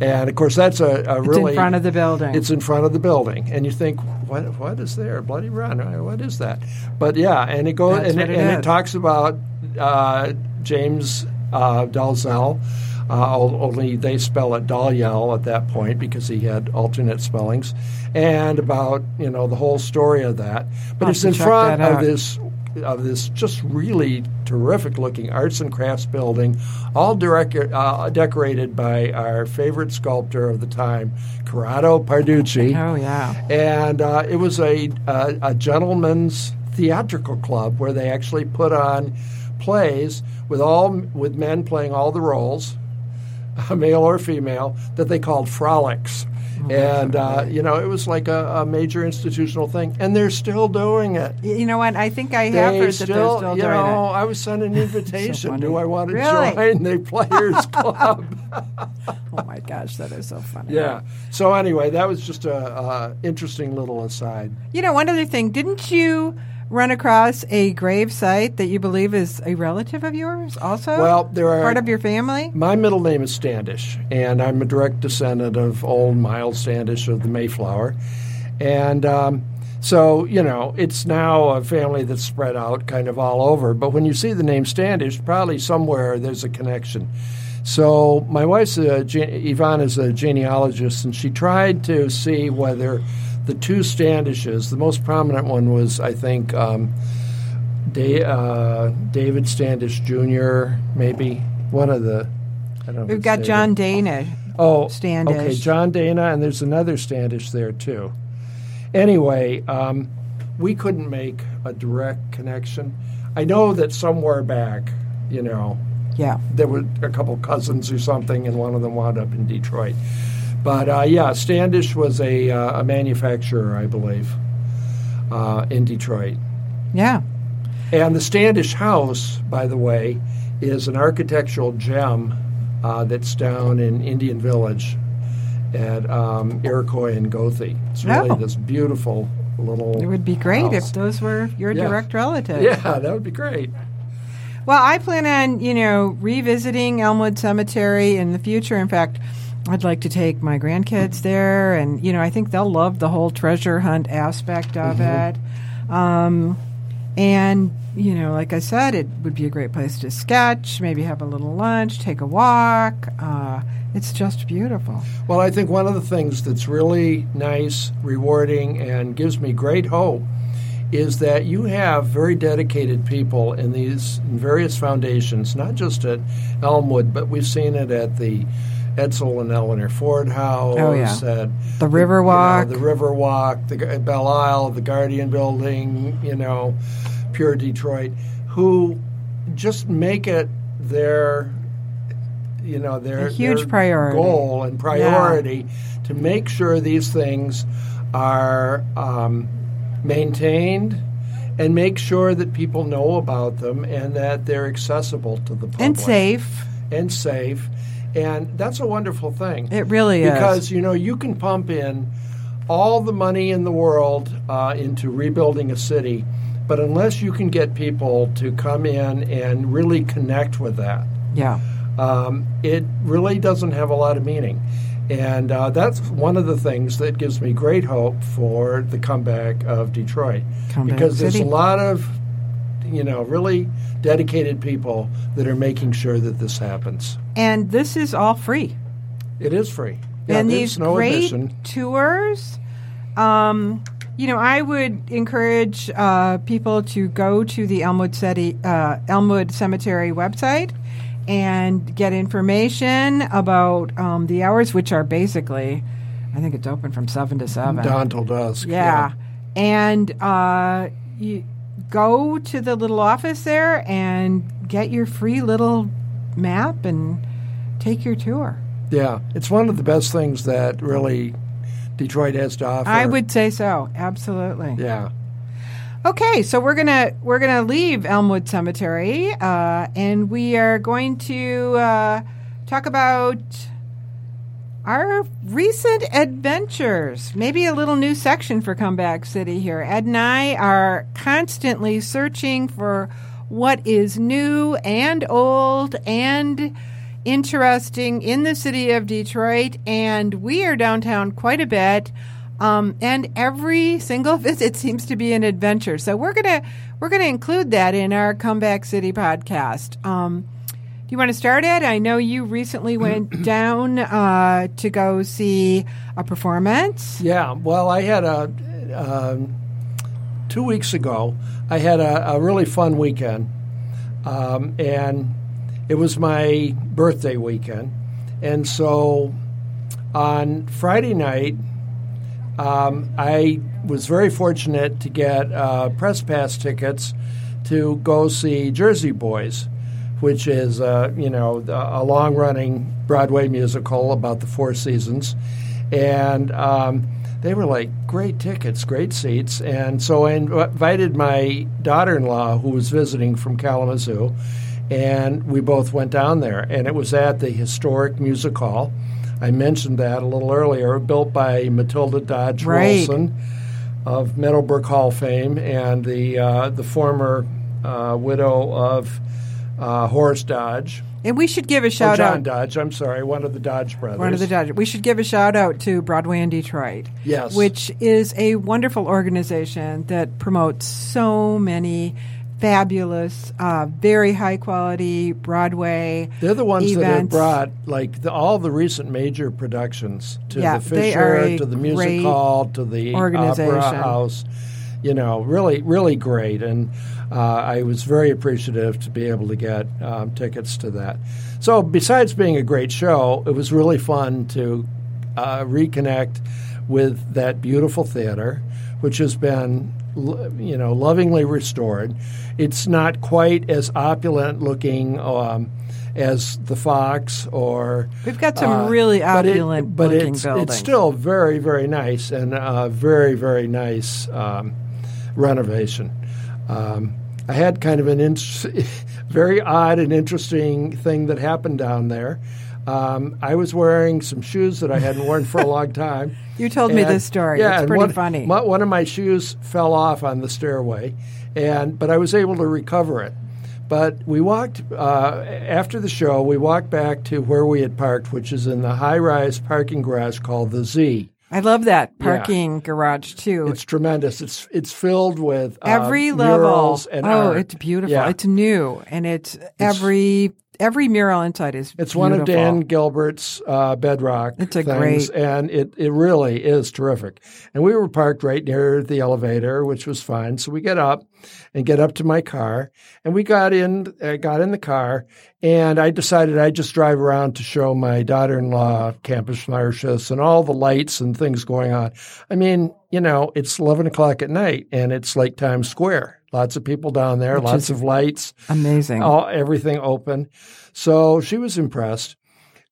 And of course, that's a, a It's really in front of the building. it's in front of the building, and you think, what what is there? Bloody Run? What is that? But yeah, and it goes That's and, it, it and it talks about uh, James uh, Dalzell. Uh, only they spell it Dalyell at that point because he had alternate spellings, and about you know the whole story of that. But it's in front of this of this just really terrific looking arts and crafts building, all direct, uh, decorated by our favorite sculptor of the time, Corrado Parducci. oh yeah. And uh, it was a, a, a gentleman's theatrical club where they actually put on plays with all with men playing all the roles, <laughs> male or female, that they called frolics. and uh, you know, it was like a, a major institutional thing, and they're still doing it. You know what? I think I have They heard that they're still you doing know, it. I was sent an <laughs> invitation. funny. Do I want to Really? join the <laughs> Players Club? Oh my gosh, that is so funny. yeah. So anyway, that was just a, a interesting little aside. You know, one other thing, didn't you run across a grave site that you believe is a relative of yours also? Well, there are part of your family? My middle name is Standish, and I'm a direct descendant of old Miles Standish of the Mayflower. And um, so, you know, it's now a family that's spread out kind of all over. But when you see the name Standish, probably somewhere there's a connection. So my wife's a, Yvonne is a genealogist, and she tried to see whether the two Standishes, the most prominent one was, I think, um, Da- uh, David Standish Jr., maybe one of the. I don't know We've got. John Dana. Oh, Standish. Okay, John Dana, and there's another Standish there too. Anyway, um, we couldn't make a direct connection. I know that somewhere back, you know, Yeah. there were a couple cousins or something, and one of them wound up in Detroit. But uh, yeah, Standish was a, uh, a manufacturer, I believe, uh, in Detroit. Yeah. And the Standish House, by the way, is an architectural gem uh, that's down in Indian Village at um, Iroquois and Goethe. It's really Oh. this beautiful little. It would be great house. if those were your Yeah. direct relatives. Yeah, that would be great. Well, I plan on, you know, revisiting Elmwood Cemetery in the future. In fact, I'd like to take my grandkids there, and you know, I think they'll love the whole treasure hunt aspect of it. Um, and you know, like I said, it would be a great place to sketch, maybe have a little lunch, take a walk. Uh, it's just beautiful. Well, I think one of the things that's really nice, rewarding, and gives me great hope is that you have very dedicated people in these various foundations, not just at Elmwood, but we've seen it at the Edsel and Eleanor Ford House, Oh, yeah. at The you know, Riverwalk. the Riverwalk, the Belle Isle, the Guardian Building, you know, Pure Detroit, who just make it their, you know, their A huge their priority. goal and priority to make sure these things are um, maintained and make sure that people know about them and that they're accessible to the public and safe. and safe. And that's a wonderful thing. It really is. because you know you can pump in all the money in the world uh, into rebuilding a city, but unless you can get people to come in and really connect with that, Yeah. um, it really doesn't have a lot of meaning. And uh, that's one of the things that gives me great hope for the comeback of Detroit. Comeback because there's City. a lot of, you know, really dedicated people that are making sure that this happens. And this is all free. It is free. Yeah, and these no great admission. tours. Um, you know, I would encourage uh, people to go to the Elmwood, City, uh, Elmwood Cemetery website and get information about um, the hours, which are basically, I think it's open from seven to seven. Dawn till dusk. Yeah. And uh, you go to the little office there and get your free little map and take your tour. Yeah, it's one of the best things that really Detroit has to offer. I would say so. Absolutely. Yeah. Okay, so we're gonna we're gonna leave Elmwood Cemetery, uh, and we are going to uh, talk about our recent adventures. Maybe a little new section for Comeback City here. Ed and I are constantly searching for what is new and old and interesting in the city of Detroit, and we are downtown quite a bit. Um, and every single <laughs> visit seems to be an adventure. So we're gonna we're gonna include that in our Comeback City podcast. Um, you want to start it? I know you recently went <clears throat> down uh, to go see a performance. Yeah, well, I had a um, two weeks ago. I had a, a really fun weekend, um, and it was my birthday weekend, and so on Friday night, um, I was very fortunate to get uh, press pass tickets to go see Jersey Boys, which is uh, you know a long running Broadway musical about the Four Seasons, and um, they were like great tickets, great seats, and so I invited my daughter-in-law who was visiting from Kalamazoo, and we both went down there, and it was at the historic music hall. I mentioned that a little earlier, built by Matilda Dodge Right. Wilson of Meadowbrook Hall fame and the uh, the former uh, widow of uh, Horace Dodge. And we should give a Or shout John out. John Dodge, I'm sorry, one of the Dodge brothers. One of the Dodgers. We should give a shout out to Broadway in Detroit. Yes. Which is a wonderful organization that promotes so many fabulous, uh, very high quality Broadway. They're the ones that have brought like the, all the recent major productions to Yeah, the Fisher, to the Music Hall, to the. Opera House. You know, really, really great, and uh, I was very appreciative to be able to get um, tickets to that. So, besides being a great show, it was really fun to uh, reconnect with that beautiful theater, which has been, you know, lovingly restored. It's not quite as opulent looking um, as the Fox or. We've got some uh, really but it- opulent but it's, buildings. it's still very, very nice and uh, very, very nice um, renovation. Um, I had kind of an in- <laughs> very odd and interesting thing that happened down there. Um, I was wearing some shoes that I hadn't worn for a long <laughs> time. You told me this story. Yeah, it's pretty one, funny. my- one of my shoes fell off on the stairway, and but I was able to recover it. But we walked uh, after the show. We walked back to where we had parked, which is in the high-rise parking garage called the Z. I love that parking garage too. It's tremendous. It's it's filled with uh, every level. oh, art. it's beautiful. Yeah. It's new and it's, every every mural inside is. It's one of. Dan Gilbert's uh, Bedrock. It's a things, great- and it it really is terrific. And we were parked right near the elevator, which was fine. So we get up and get up to my car, and we got in uh, got in the car, and I decided I'd just drive around to show my daughter-in-law Campus Martius and all the lights and things going on. I mean, you know, it's eleven o'clock at night, and it's like Times Square. Lots of people down there, Which lots of lights Amazing. all everything open. So she was impressed.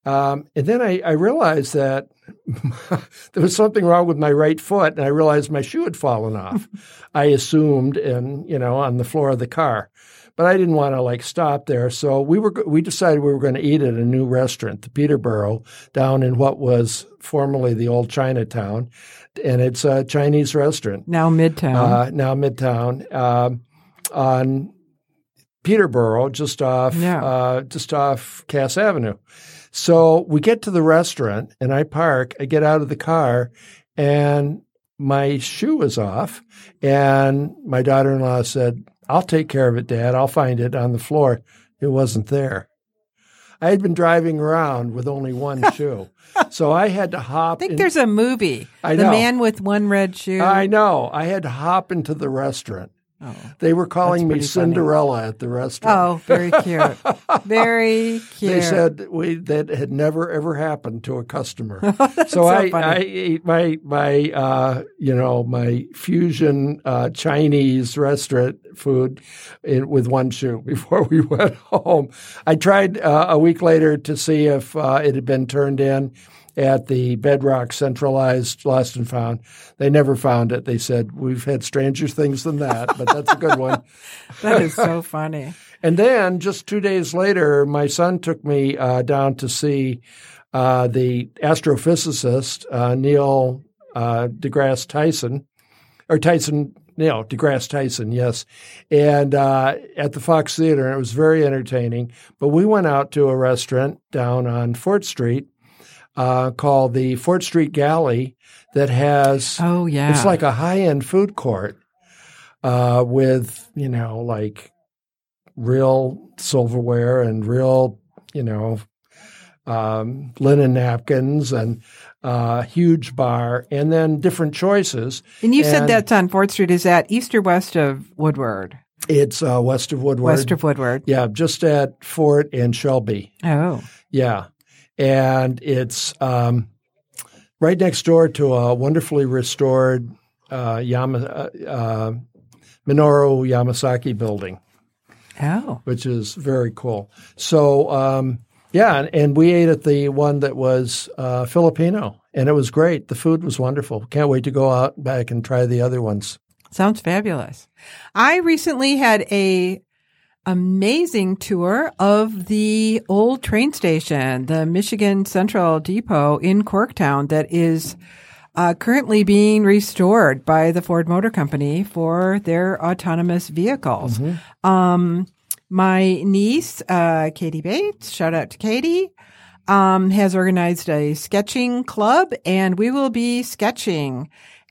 Um, and then I, I realized that <laughs> there was something wrong with my right foot, and I realized my shoe had fallen off. <laughs> I assumed, and you know, on the floor of the car, but I didn't want to like stop there. So we were we decided we were going to eat at a new restaurant, the Peterboro, down in what was formerly the old Chinatown, and it's a Chinese restaurant now Midtown. uh, now Midtown, um, on Peterboro, just off Yeah. uh, just off Cass Avenue. So we get to the restaurant, and I park. I get out of the car, and my shoe is off. And my daughter-in-law said, "I'll take care of it, Dad. I'll find it on the floor." It wasn't there. I had been driving around with only one <laughs> shoe, so I had to hop. I think in- there's a movie. I the know. man with one red shoe. I know. I had to hop into the restaurant. Oh. They were calling me pretty funny. Cinderella at the restaurant. oh, very <laughs> cute. very cute. They said we that had never ever happened to a customer. <laughs> so so I, funny. I ate my my uh, you know my fusion uh, Chinese restaurant food in, with one shoe <laughs> before we went home. I tried uh, a week later to see if uh, it had been turned in at the Bedrock centralized lost and found. They never found it. They said we've had stranger things than that, but that's a good one. <laughs> <laughs> that is so funny. And then just two days later, my son took me uh, down to see uh, the astrophysicist uh, Neil uh, deGrasse Tyson, or Tyson, Neil deGrasse Tyson, yes, and uh, at the Fox Theater. And it was very entertaining. But we went out to a restaurant down on Fort Street uh, called the Fort Street Galley that has Oh yeah. it's like a high end food court uh, with, you know, like real silverware and real, you know, um, linen napkins and uh, huge bar and then different choices. and you said that's on Fort Street. Is that east or west of Woodward? It's uh, west of Woodward. West of Woodward. yeah, just at Fort and Shelby. Oh. Yeah. And it's um, right next door to a wonderfully restored uh, Yama, uh, uh, Minoru Yamasaki building, Oh. which is very cool. So, um, yeah, and, and we ate at the one that was uh, Filipino, and it was great. The food was wonderful. Can't wait to go out back and try the other ones. Sounds fabulous. I recently had a amazing tour of the old train station, the Michigan Central Depot in Corktown that is uh, currently being restored by the Ford Motor Company for their autonomous vehicles. Um, my niece, uh, Katie Bates, shout out to Katie, um, has organized a sketching club and we will be sketching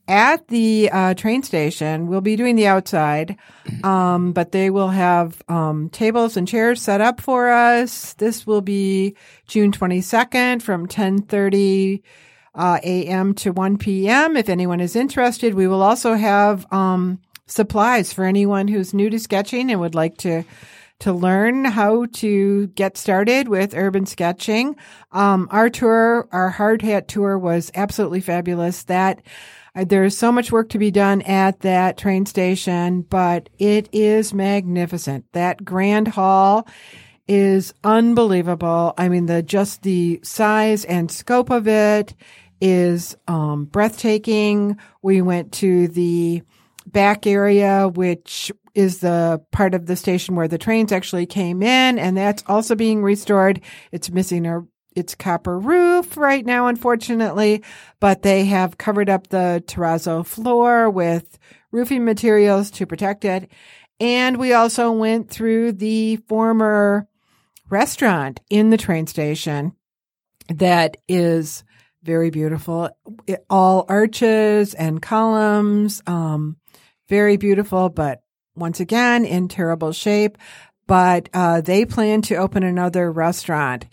at the uh, train station. We'll be doing the outside, um, but they will have um, tables and chairs set up for us. This will be June 22nd from 1030 uh, a.m. to 1 p.m. If anyone is interested, we will also have um, supplies for anyone who's new to sketching and would like to to learn how to get started with urban sketching. Um, our tour, our hard hat tour was absolutely fabulous. That uh, there's so much work to be done at that train station, but it is magnificent. That grand hall is unbelievable. I mean, the just the size and scope of it is um, breathtaking. We went to the back area, which is the part of the station where the trains actually came in, and that's also being restored. It's missing a its copper roof right now, unfortunately, but they have covered up the terrazzo floor with roofing materials to protect it. And we also went through the former restaurant in the train station that is very beautiful. It- all arches and columns, um, very beautiful, but once again in terrible shape. but uh, they plan to open another restaurant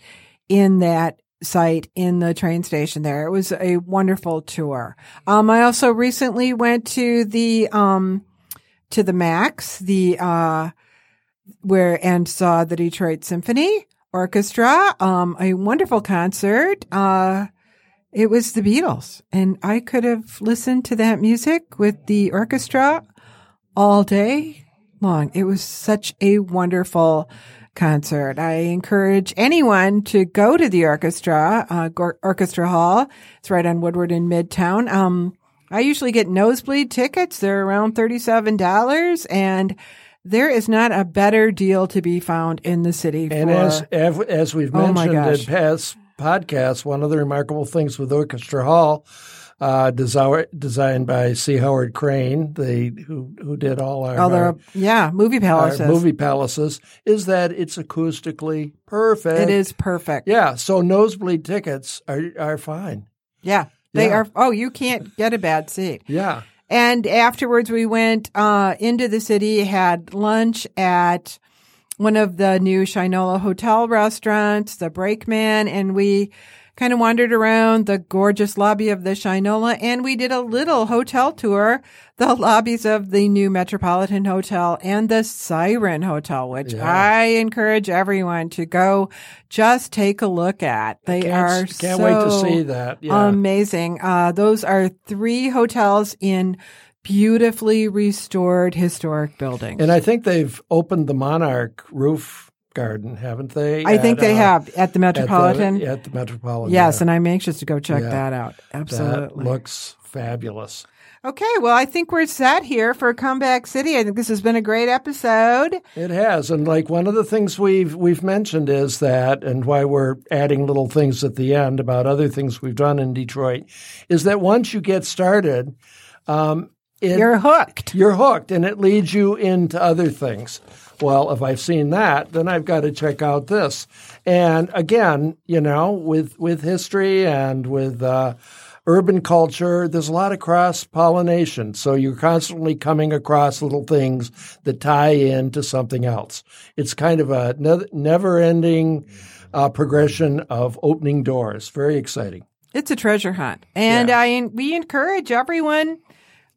in that site in the train station there. It was a wonderful tour. Um, I also recently went to the um, to the Max, the uh, where and saw the Detroit Symphony Orchestra. Um, a wonderful concert. Uh, it was the Beatles, and I could have listened to that music with the orchestra all day long. It was such a wonderful concert. I encourage anyone to go to the orchestra, uh, orchestra hall. It's right on Woodward in Midtown. Um, I usually get nosebleed tickets. They're around $37 and there is not a better deal to be found in the city. And for, as as we've Oh mentioned my in past podcasts, one of the remarkable things with Orchestra Hall, uh, desi- designed by C. Howard Crane, the who who did all our, all our, their, yeah, movie our palaces. movie palaces, is that it's acoustically perfect. It is perfect. Yeah, so nosebleed tickets are are fine. Yeah. They Yeah. are, oh, you can't get a bad seat. Yeah. And afterwards, we went uh, into the city, had lunch at one of the new Shinola hotel restaurants, the Brakeman, and we kind of wandered around the gorgeous lobby of the Shinola, and we did a little hotel tour, the <laughs> lobbies of the new Metropolitan Hotel and the Siren Hotel, which Yeah. I encourage everyone to go just take a look at. They Can't, are can't wait to see that. Yeah. Amazing. Uh, those are three hotels in beautifully restored historic buildings. and I think they've opened the Monarch roof garden, haven't they? I think they uh, have at the at the- Metropolitan. At the, Metropolitan. yes, yeah. and I'm anxious to go check Yeah. that out. that Absolutely. looks fabulous. okay, well, I think we're set here for Comeback City. I think this has been a great episode. It has, and like one of the things we've we've mentioned is that, and why we're adding little things at the end about other things we've done in Detroit, is that once you get started, um, it, You're hooked. you're hooked, and it leads you into other things. Well, if I've seen that, then I've got to check out this. And again, you know, with with history and with uh, urban culture, there's a lot of cross pollination. So you're constantly coming across little things that tie into something else. It's kind of a never ending uh, progression of opening doors. Very exciting. It's a treasure hunt, and Yeah. I we encourage everyone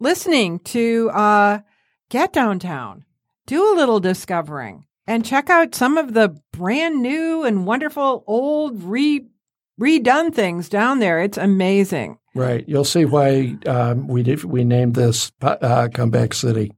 listening to uh, get downtown, do a little discovering, and check out some of the brand new and wonderful old re redone things down there. It's amazing. Right. You'll see why um, we did, we named this uh, Comeback City.